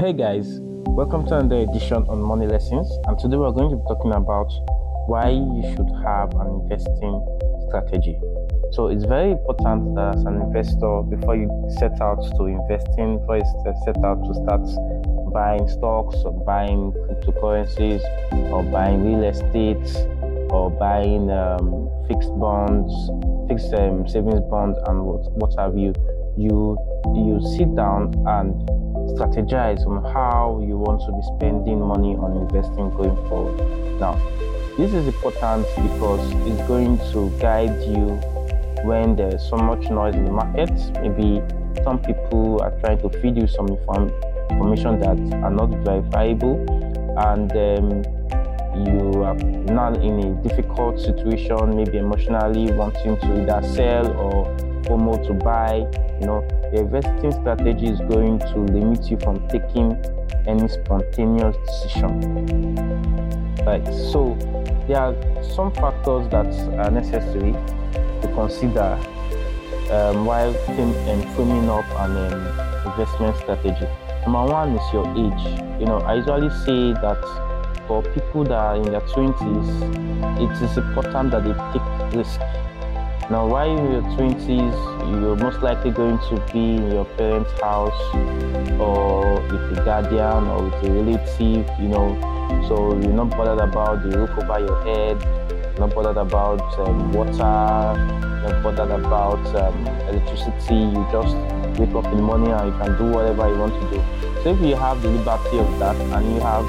Hey guys, welcome to another edition on Money Lessons. And today we're going to be talking about why you should have an investing strategy. So it's very important that as an investor, before you set out to investing, before you set out to start buying stocks or buying cryptocurrencies or buying real estate or buying um, fixed bonds, fixed um, savings bonds, and what, what have you, you you sit down and strategize on how you want to be spending money on investing going forward. Now, this is important because it's going to guide you when there's so much noise in the market. Maybe some people are trying to feed you some inform- information that are not verifiable, and um, you are now in a difficult situation, maybe emotionally wanting to either sell or FOMO to buy. You know, the investing strategy is going to limit you from taking any spontaneous decision. Right. So there are some factors that are necessary to consider um, while framing up an um, investment strategy. Number one is your age. You know, I usually say that for people that are in their 20s, it is important that they take risk now, while you're in your 20s, you're most likely going to be in your parents' house or with a guardian or with a relative, you know, so you're not bothered about the roof over your head, you're not bothered about um, water, you're not bothered about um, electricity. You just wake up in the morning and you can do whatever you want to do. So if you have the liberty of that and you have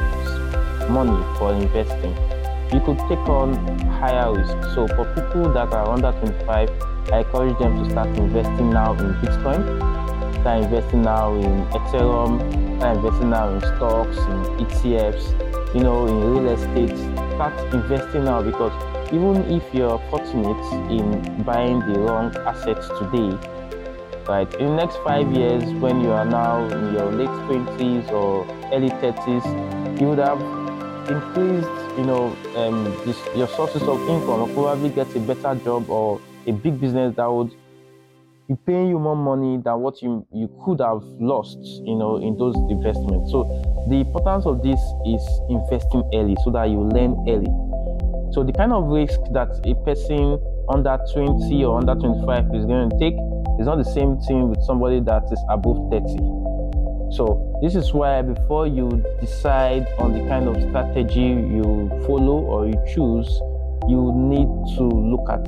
money for investing, you could take on higher risk. So for people that are under 25, I encourage them to start investing now in Bitcoin, start investing now in Ethereum, start investing now in stocks, in ETFs, you know, in real estate. Start investing now because even if you're fortunate in buying the wrong assets today, right, in the next five years, when you are now in your late 20s or early 30s, you would have increased, you know, um, this, your sources of income, or probably get a better job or a big business that would be paying you more money than what you you could have lost, you know, in those investments. So the importance of this is investing early so that you learn early. So the kind of risk that a person under 20 or under 25 is going to take is not the same thing with somebody that is above 30 so this is why before you decide on the kind of strategy you follow or you choose, you need to look at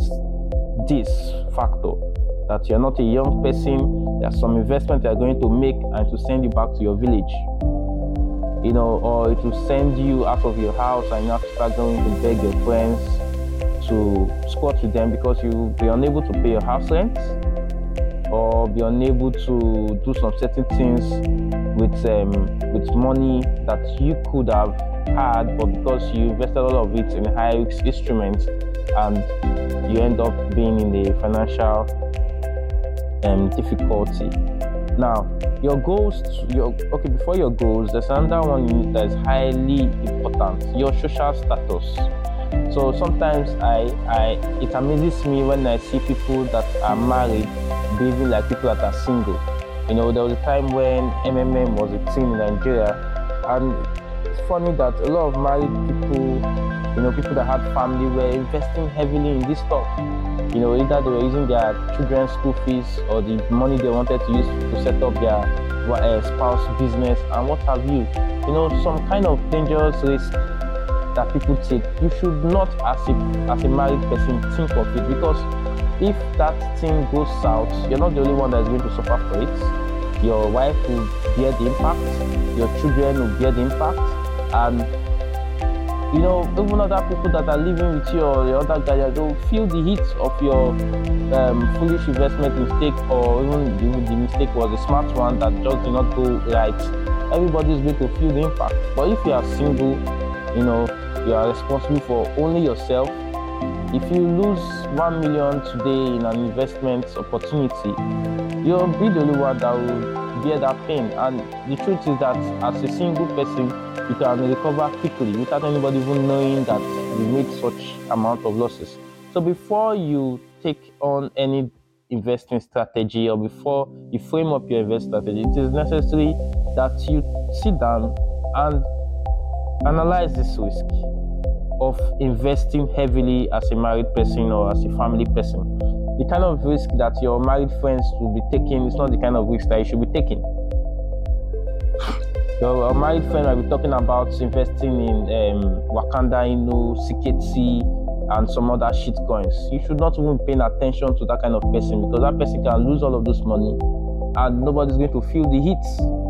this factor that you're not a young person, there's some investment you're going to make and to send you back to your village. You know, or it will send you out of your house and you have to start going to beg your friends to squat with them because you'll be unable to pay your house rent or be unable to do some certain things with um, with money that you could have had, but because you invested all of it in high risk instruments, and you end up being in the financial um, difficulty. Now, your goals, your okay. Before your goals, there's another one that is highly important: your social status. So sometimes I, I, it amazes me when I see people that are married behaving like people that are single. You know, there was a time when MMM was a thing in Nigeria, and it's funny that a lot of married people, you know, people that had family were investing heavily in this stuff. You know, either they were using their children's school fees or the money they wanted to use to set up their uh, spouse business and what have you. You know, some kind of dangerous risk that people take. You should not, as a as a married person, think of it because if that thing goes south, you're not the only one that's going to suffer for it. Your wife will bear the impact, your children will bear the impact, and you know, even other people that are living with you or the other guy, they'll feel the heat of your um, foolish investment mistake, or even the, the mistake was a smart one that just did not go right. Everybody's going to feel the impact. But if you are single, you know, you are responsible for only yourself if you lose 1 million today in an investment opportunity, you'll be the only one that will bear that pain. And the truth is that as a single person, you can recover quickly without anybody even knowing that you made such amount of losses. So before you take on any investing strategy or before you frame up your investment strategy, it is necessary that you sit down and analyze this risk of investing heavily as a married person or as a family person. The kind of risk that your married friends will be taking is not the kind of risk that you should be taking. Your married friend might be talking about investing in um, Wakanda Inu, CKT, and some other shit coins. You should not even pay attention to that kind of person because that person can lose all of this money and nobody's going to feel the hits.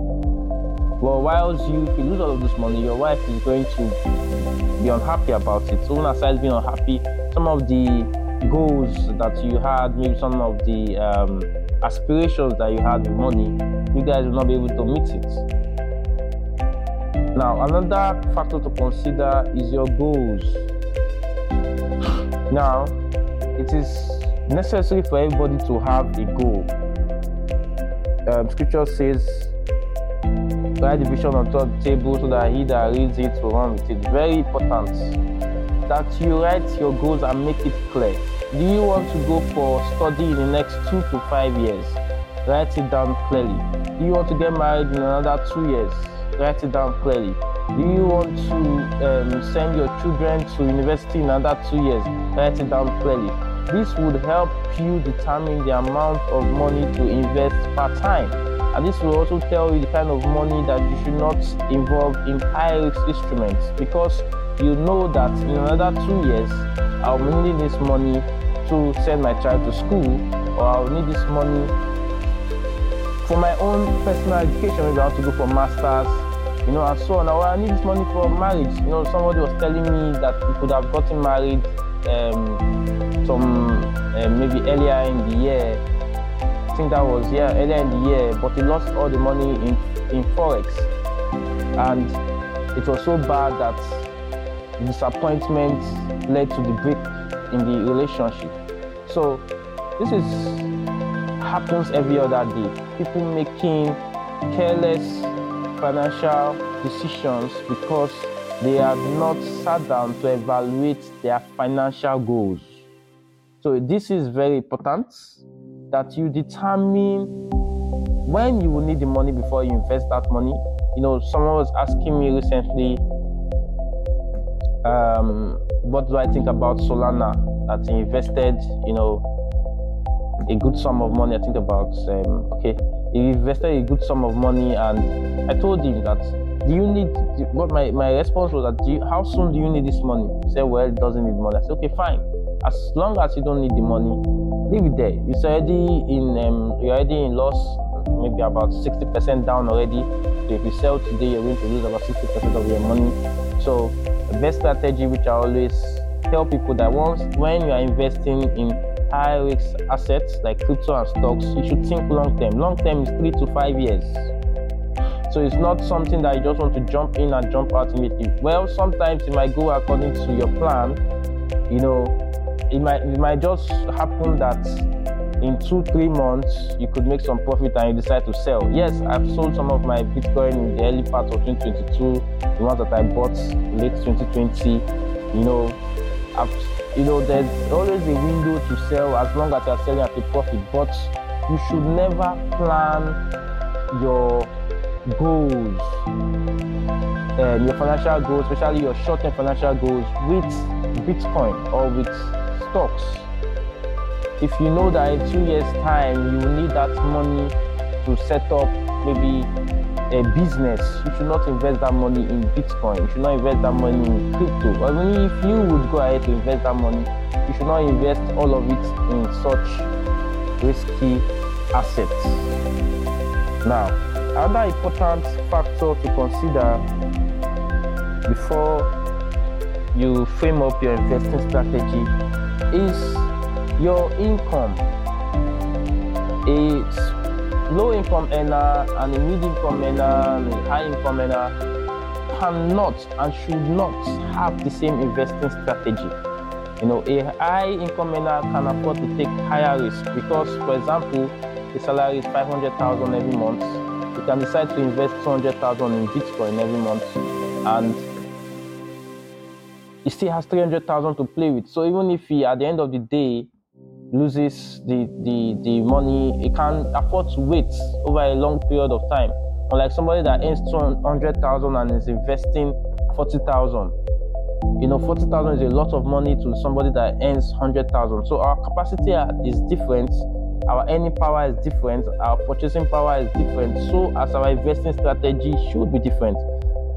Well, whilst you, you lose all of this money, your wife is going to be unhappy about it. So, aside being unhappy, some of the goals that you had, maybe some of the um, aspirations that you had with money, you guys will not be able to meet it. Now, another factor to consider is your goals. Now, it is necessary for everybody to have a goal. Um, scripture says, write the vision on top table so that he that reads it will run with it. Very important that you write your goals and make it clear. Do you want to go for study in the next two to five years? Write it down clearly. Do you want to get married in another two years? Write it down clearly. Do you want to um, send your children to university in another two years? Write it down clearly. This would help you determine the amount of money to invest per time. And this will also tell you the kind of money that you should not involve in high risk instruments because you know that in another two years, I'll need this money to send my child to school, or I'll need this money for my own personal education. Maybe I want to go for masters you know, and so on. Now, I need this money for marriage. You know, somebody was telling me that he could have gotten married um, some uh, maybe earlier in the year. I think that was yeah earlier in the year, but he lost all the money in in forex, and it was so bad that disappointment led to the break in the relationship. So this is happens every other day. People making careless financial decisions because they have not sat down to evaluate their financial goals. So, this is very important that you determine when you will need the money before you invest that money. You know, someone was asking me recently, um, what do I think about Solana that invested, you know, a good sum of money. I think about, um, okay, he invested a good sum of money, and I told him that do you need what my, my response was that you, how soon do you need this money? He said, Well, it doesn't need money. I said, Okay, fine. As long as you don't need the money, leave it there. It's already in um, you're already in loss, maybe about 60% down already. So if you sell today, you're going to lose about 60% of your money. So the best strategy which I always tell people that once when you are investing in high risk assets like crypto and stocks, you should think long term. Long term is three to five years. So it's not something that you just want to jump in and jump out immediately. Well, sometimes it might go according to your plan. You know, it might it might just happen that in two three months you could make some profit and you decide to sell. Yes, I've sold some of my Bitcoin in the early part of 2022, the ones that I bought late 2020. You know, I've you know, there's always a window to sell as long as you're selling at a profit, but you should never plan your goals, um, your financial goals, especially your short-term financial goals, with Bitcoin or with stocks. If you know that in two years' time you will need that money to set up maybe a business, you should not invest that money in Bitcoin. You should not invest that money in crypto. Or even if you would go ahead to invest that money, you should not invest all of it in such risky assets. Now, another important factor to consider before you frame up your investing strategy is your income. A low income earner and a mid income earner and a high income earner cannot and should not have the same investing strategy. You know, a high income earner can afford to take higher risk because, for example, the salary is 500,000 every month. You can decide to invest 200,000 in Bitcoin every month and he still has 300,000 to play with. So even if he, at the end of the day, loses the, the, the money, he can afford to wait over a long period of time Unlike somebody that earns 200,000 and is investing 40,000. You know, 40,000 is a lot of money to somebody that earns 100,000. So our capacity is different. Our earning power is different. Our purchasing power is different. So as our investing strategy should be different.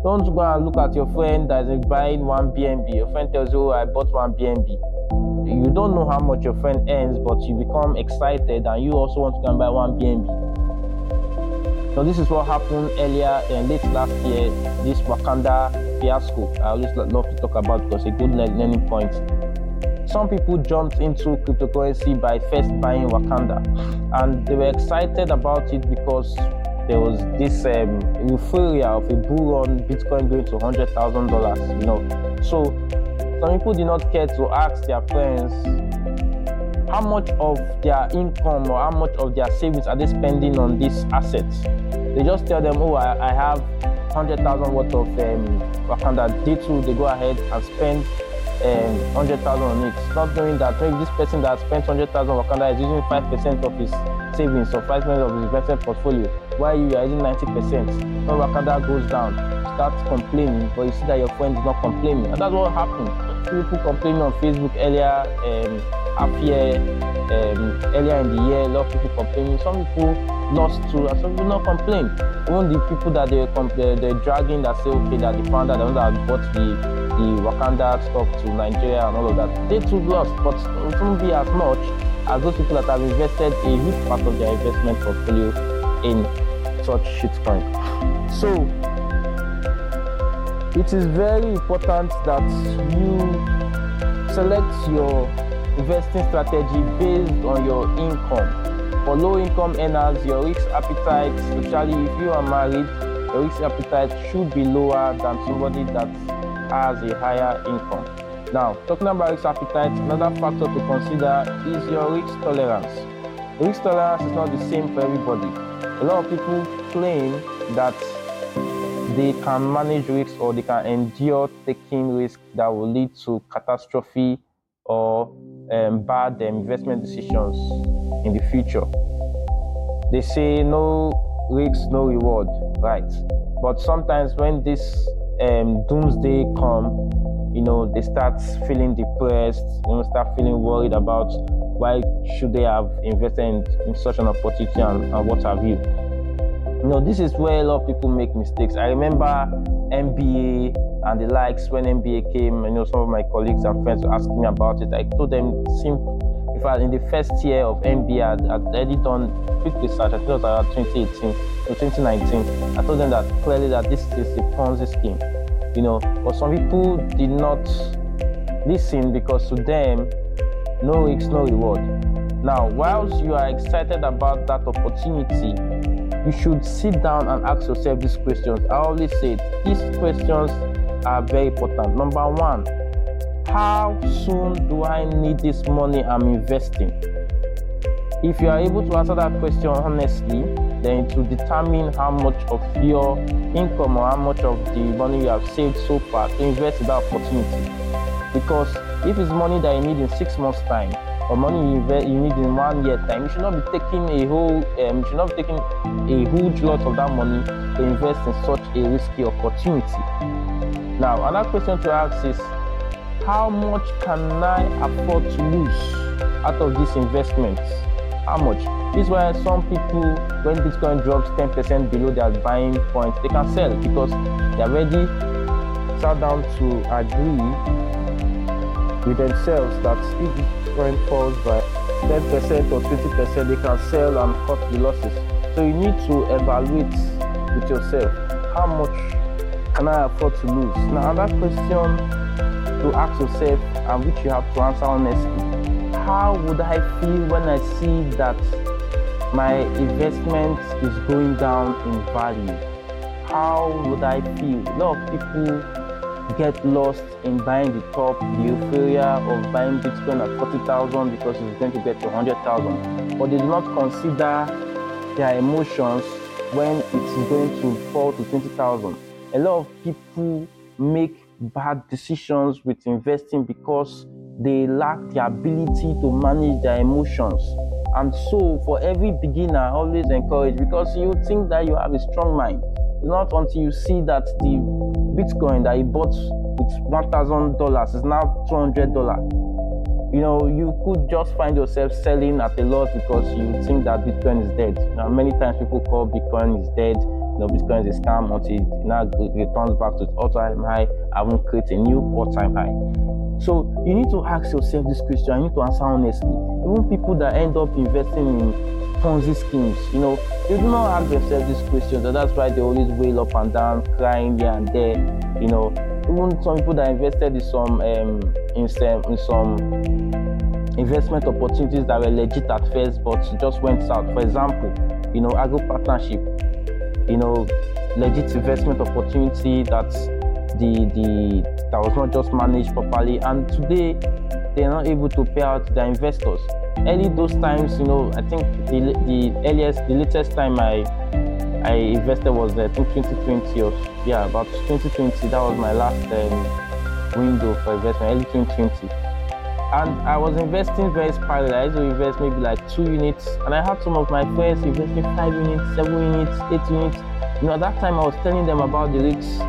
Don't go and look at your friend that is buying one BNB. Your friend tells you, oh, I bought one BNB. You don't know how much your friend earns, but you become excited and you also want to go and buy one BNB. So this is what happened earlier in late last year, this Wakanda fiasco. I always love to talk about because it's a good learning point. Some people jumped into cryptocurrency by first buying Wakanda, and they were excited about it because there was this um, euphoria of a bull run, Bitcoin going to hundred thousand dollars. You know, so some people did not care to ask their friends how much of their income or how much of their savings are they spending on these assets. They just tell them, "Oh, I, I have hundred thousand worth of um, Wakanda." They too, they go ahead and spend um, 100,000 on it. Not knowing that maybe this person that spent 100,000 Wakanda is using 5% of his savings or 5% of his investment portfolio, while you are using 90%. When Wakanda goes down, start complaining, but you see that your friend is not complaining. And that's what happened. People complaining on Facebook earlier, um, year, um, earlier in the year, a lot of people complaining. Some people lost too, and some people not complain. Even the people that they're, they're, they're dragging that say, okay, that the founder, the one that bought the the Wakanda stuff to Nigeria and all of that, they too lost, but it won't be as much as those people that have invested a huge part of their investment portfolio in such shitcoin. So it is very important that you select your investing strategy based on your income. For low income earners, your risk appetite, especially if you are married, your risk appetite should be lower than somebody that has a higher income. Now, talking about risk appetite, another factor to consider is your risk tolerance. Risk tolerance is not the same for everybody. A lot of people claim that they can manage risks or they can endure taking risks that will lead to catastrophe or um, bad um, investment decisions in the future. They say no risk, no reward, right? But sometimes when this um, doomsday come, you know, they start feeling depressed, you know, start feeling worried about why should they have invested in, in such an opportunity and, and what have you. You know, this is where a lot of people make mistakes. I remember MBA and the likes when MBA came. You know, some of my colleagues and friends were asking me about it. I told them, simple. In fact, in the first year of MBA, I'd, I'd already done quick research. I think it was around 2018 or 2019. I told them that clearly that this is a Ponzi scheme. You know, but some people did not listen because to them, no risk, no reward. Now, whilst you are excited about that opportunity, you should sit down and ask yourself these questions. I always say these questions are very important. Number one, how soon do I need this money I'm investing? If you are able to answer that question honestly, then to determine how much of your income or how much of the money you have saved so far to invest in that opportunity. Because if it's money that you need in six months' time, or money you, invest, you need in one year time, you should not be taking a whole, um, you should not be taking a huge lot of that money to invest in such a risky opportunity. Now, another question to ask is, how much can I afford to lose out of this investments? How much? This is why some people, when Bitcoin drops 10% below their buying point, they can sell because they are sat down to agree with themselves that if Bitcoin falls by 10% or 20%, they can sell and cut the losses. So you need to evaluate with yourself how much can I afford to lose? Now, another question to ask yourself and which you have to answer honestly how would I feel when I see that my investment is going down in value? How would I feel? A lot of people get lost in buying the top, the euphoria of buying Bitcoin at 40,000 because it's going to get to 100,000. But they do not consider their emotions when it's going to fall to 20,000. A lot of people make bad decisions with investing because they lack the ability to manage their emotions. And so, for every beginner, I always encourage because you think that you have a strong mind. It's not until you see that the Bitcoin that you bought with one thousand dollars is now two hundred dollar. You know, you could just find yourself selling at a loss because you think that Bitcoin is dead. Know, many times people call Bitcoin is dead. You know, Bitcoin is a scam until it now returns back to its all-time high. I won't create a new all-time high. So you need to ask yourself this question. You need to answer honestly. Even people that end up investing in Ponzi schemes, you know, they do not ask themselves these questions, and that's why they always wail up and down, crying here and there. You know, even some people that invested in some um, in some in some investment opportunities that were legit at first, but just went south. For example, you know, agro partnership, you know, legit investment opportunity that the the that was not just managed properly, and today they're not able to pay out their investors. Early those times, you know, I think the the earliest, the latest time I I invested was I think 2020 or yeah, about 2020. That was my last um, window for investment, early 2020. And I was investing very sparingly. I used to invest maybe like two units, and I had some of my friends investing five units, seven units, eight units. You know, at that time I was telling them about the risks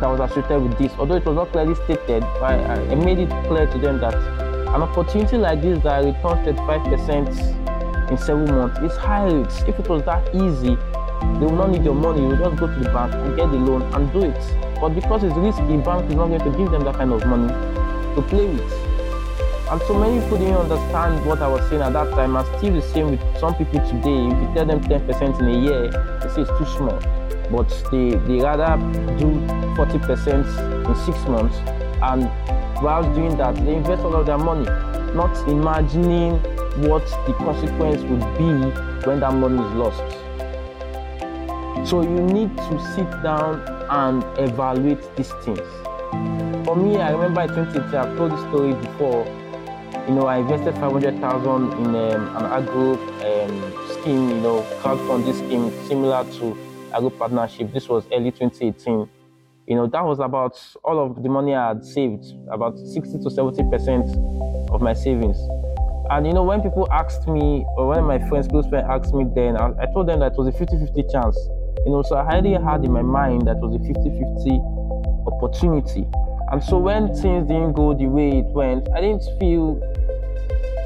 that was associated with this. Although it was not clearly stated, I, I made it clear to them that an opportunity like this that returns 35% in seven months is high risk. If it was that easy, they will not need your money. You just go to the bank and get the loan and do it. But because it's risky, the bank is not going to give them that kind of money to play with. And so many people didn't understand what I was saying at that time. And still the same with some people today. If you tell them 10% in a year, they say it's too small. But they, they rather do 40% in six months. And while doing that, they invest all of their money, not imagining what the consequence would be when that money is lost. So you need to sit down and evaluate these things. For me, I remember in 2018, I've told this story before. You know, I invested 500,000 in um, an agro um, scheme, you know, crowdfunding scheme similar to agro partnership. This was early 2018. You know, that was about all of the money I had saved, about 60 to 70 percent of my savings. And you know, when people asked me, or when my friends, close friends asked me then, I, I told them that it was a 50 50 chance. You know, so I already had in my mind that was a 50 50 opportunity. And so when things didn't go the way it went, I didn't feel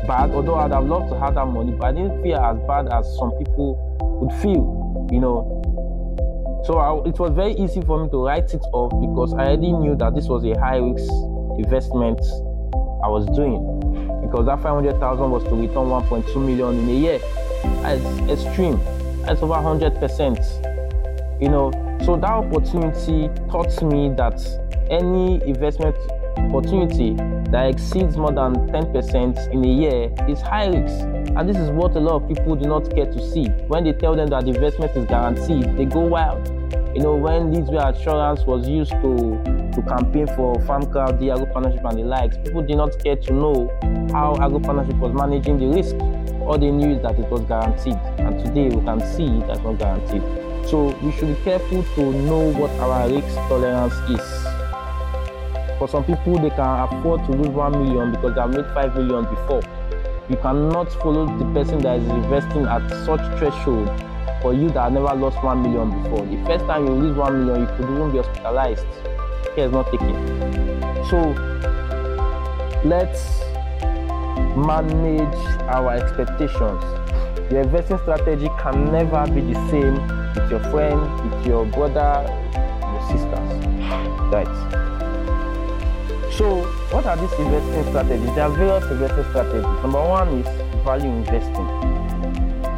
bad, although I'd have loved to have that money, but I didn't feel as bad as some people would feel, you know. So I, it was very easy for me to write it off because I already knew that this was a high risk investment I was doing. Because that 500,000 was to return 1.2 million in a year. That's extreme. That's over 100% you know so that opportunity taught me that any investment opportunity that exceeds more than 10% in a year is high risk and this is what a lot of people do not care to see. When they tell them that the investment is guaranteed they go wild. You know when Leadway Assurance was used to to campaign for farm crowd the agro partnership and the likes people did not care to know how agro partnership was managing the risk. All they knew is that it was guaranteed. And today we can see that's not guaranteed. So we should be careful to know what our risk tolerance is. For some people, they can afford to lose 1 million because they have made 5 million before. You cannot follow the person that is investing at such threshold for you that never lost 1 million before. The first time you lose 1 million, you could even be hospitalized. Care is not taken. So let's manage our expectations. Your investing strategy can never be the same with your friend, with your brother, your sisters. Right. So, what are these investing strategies? There are various investing strategies. Number one is value investing.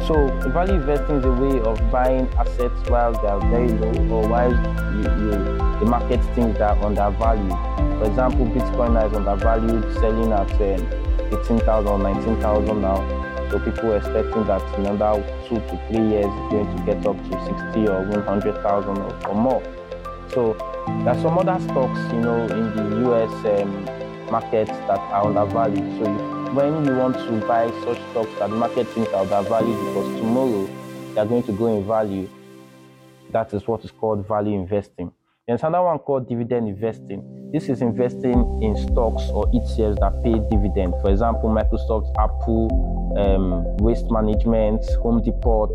So, value investing is a way of buying assets while they are very low or while you, you, the market thinks they are undervalued. For example, Bitcoin is undervalued, selling at um, 18,000 or 19,000 now so people are expecting that in another two to three years it's going to get up to 60 or 100,000 or, or more. So there are some other stocks, you know, in the US um, market that are undervalued. So when you want to buy such stocks that market thinks are undervalued because tomorrow they are going to go in value, that is what is called value investing. There's another one called dividend investing. This is investing in stocks or ETFs that pay dividend. For example, Microsoft, Apple, um, Waste Management, Home Depot,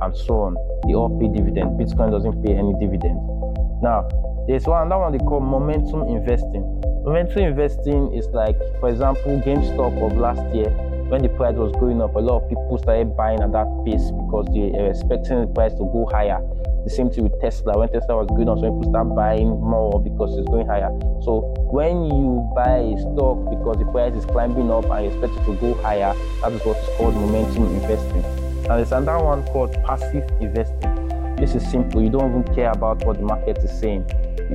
and so on. They all pay dividend. Bitcoin doesn't pay any dividend. Now, there's one that one they call momentum investing. Momentum investing is like, for example, GameStop of last year when the price was going up, a lot of people started buying at that pace because they were expecting the price to go higher. The same thing with Tesla. When Tesla was going up, so people start buying more because it's going higher. So when you buy a stock because the price is climbing up and you expect it to go higher, that is what is called momentum investing. And there's another one called passive investing. This is simple. You don't even care about what the market is saying.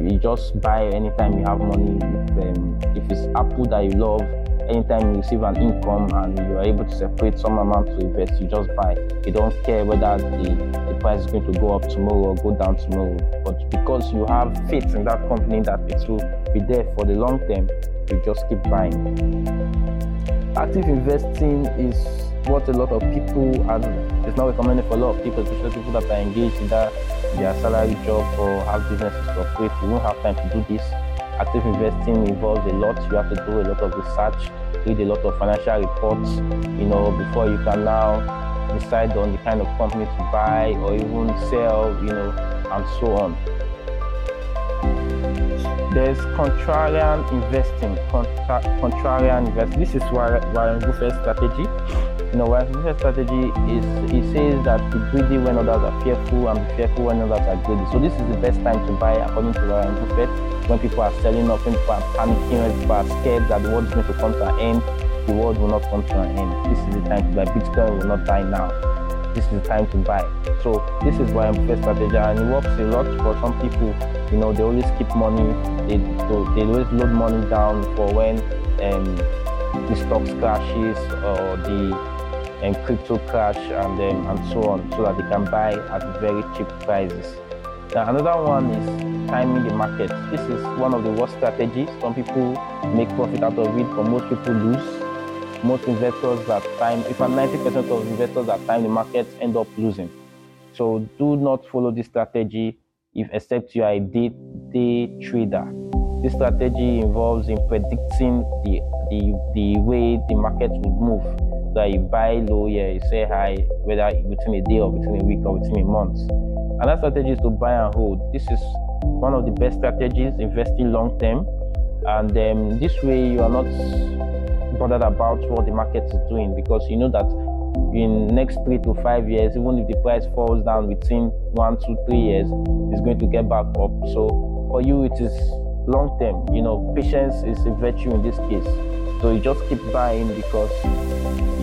You just buy anytime you have money. If, um, if it's Apple that you love, anytime you receive an income and you are able to separate some amount to invest, you just buy. You don't care whether the, the price is going to go up tomorrow or go down tomorrow. But because you have faith in that company that it will be there for the long term, you just keep buying. Active investing is what a lot of people and it's not recommended for a lot of people, especially people that are engaged in that their salary job or have businesses to operate. You won't have time to do this active investing involves a lot. You have to do a lot of research, read a lot of financial reports, you know, before you can now decide on the kind of company to buy or even sell, you know, and so on. There's contrarian investing. Contra- contrarian investing. This is Warren Buffett's strategy. You know, Warren Buffett's strategy is he says that be greedy when others are fearful and be fearful when others are greedy. So this is the best time to buy according to Warren Buffett when people are selling off, when people are panicking, when people are scared that the world is going to come to an end, the world will not come to an end. This is the time to buy. Bitcoin will not die now. This is the time to buy. So this is why I'm first strategy and it works a lot for some people. You know, they always keep money, they, they always load money down for when um, the stocks crashes or the um, crypto crash and and so on, so that they can buy at very cheap prices. Now another one is timing the market. This is one of the worst strategies. Some people make profit out of it, but most people lose. Most investors that time, if 90% of investors that time the market end up losing. So do not follow this strategy if except you are a day, day trader. This strategy involves in predicting the, the, the way the market would move. So you buy low, yeah, you say high, whether within a day or within a week or within a month. Another strategy is to buy and hold. This is one of the best strategies, investing long term. And um, this way, you are not bothered about what the market is doing because you know that in next three to five years, even if the price falls down within one, two, three years, it's going to get back up. So for you, it is long term. You know, patience is a virtue in this case. So you just keep buying because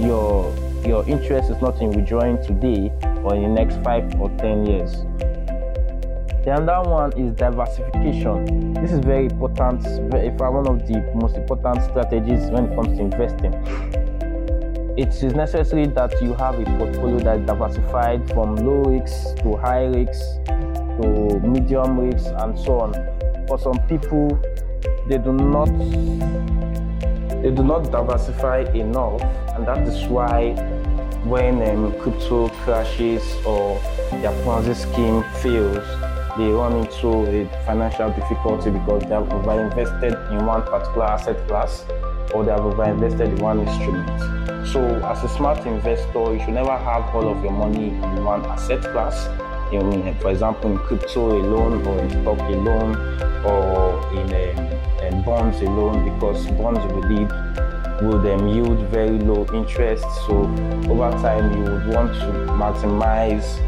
your your interest is not in withdrawing today or in the next five or ten years. The other one is diversification. This is very important, very, one of the most important strategies when it comes to investing. It is necessary that you have a portfolio that is diversified from low risks to high risks to medium risks and so on. For some people, they do not they do not diversify enough, and that is why when um, crypto crashes or their Ponzi scheme fails, they run into a financial difficulty because they have over-invested in one particular asset class or they have over-invested in one instrument. So, as a smart investor, you should never have all of your money in one asset class. In, for example, in crypto alone, or in stock alone, or in, um, in bonds alone, because bonds will lead would um, yield very low interest. So over time, you would want to maximize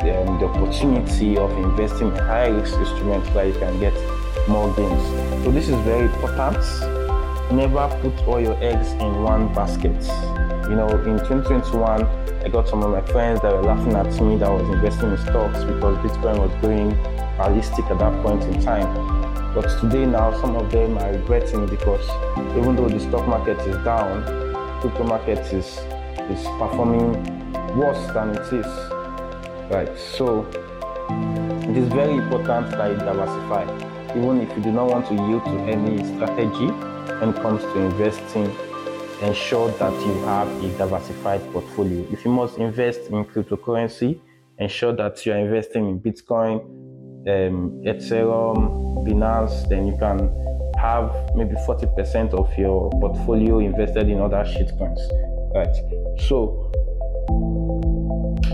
um, the opportunity of investing in high risk instruments where you can get more gains. So this is very important. Never put all your eggs in one basket. You know, in 2021, I got some of my friends that were laughing at me that was investing in stocks because Bitcoin was going ballistic at that point in time. But today now, some of them are regretting because even though the stock market is down, crypto market is is performing worse than it is. Right. So it is very important that you diversify. Even if you do not want to yield to any strategy when it comes to investing, ensure that you have a diversified portfolio. If you must invest in cryptocurrency, ensure that you are investing in Bitcoin, um, Ethereum, Binance, then you can have maybe 40% of your portfolio invested in other shitcoins, right? So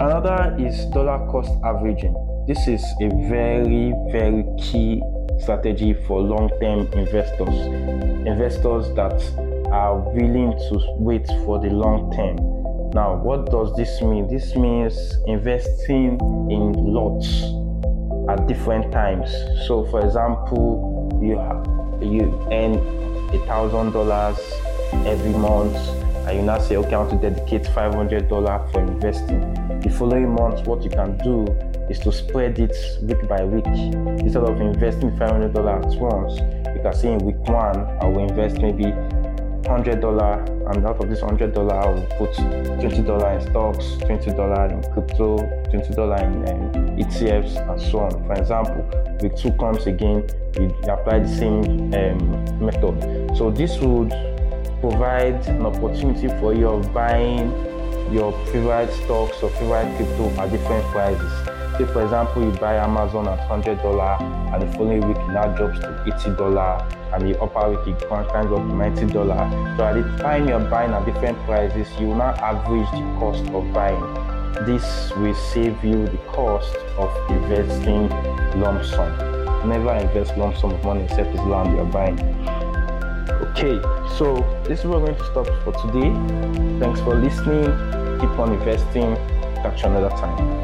another is dollar cost averaging. This is a very, very key strategy for long-term investors, investors that are willing to wait for the long term. Now, what does this mean? This means investing in lots at different times. So, for example, you have, you earn a thousand dollars every month, and you now say, okay, I want to dedicate five hundred dollars for investing. The following month, what you can do is to spread it week by week instead of investing five hundred dollars at once. You can say in week one, I will invest maybe hundred dollar and out of this hundred dollar I will put twenty dollar in stocks, twenty dollar in crypto, twenty dollar in um, ETFs and so on. For example, week two comes again, we apply the same um, method. So this would provide an opportunity for you of buying your favorite stocks or favorite crypto at different prices. Say for example you buy Amazon at hundred dollar and the following week it now drops to eighty dollar and the upper week it climbs up to ninety dollar. So at the time you're buying at different prices, you now average the cost of buying. This will save you the cost of investing lump sum. Never invest lump sum of money except it's land you're buying. Okay, so this is where we're going to stop for today. Thanks for listening. Keep on investing. Catch you another time.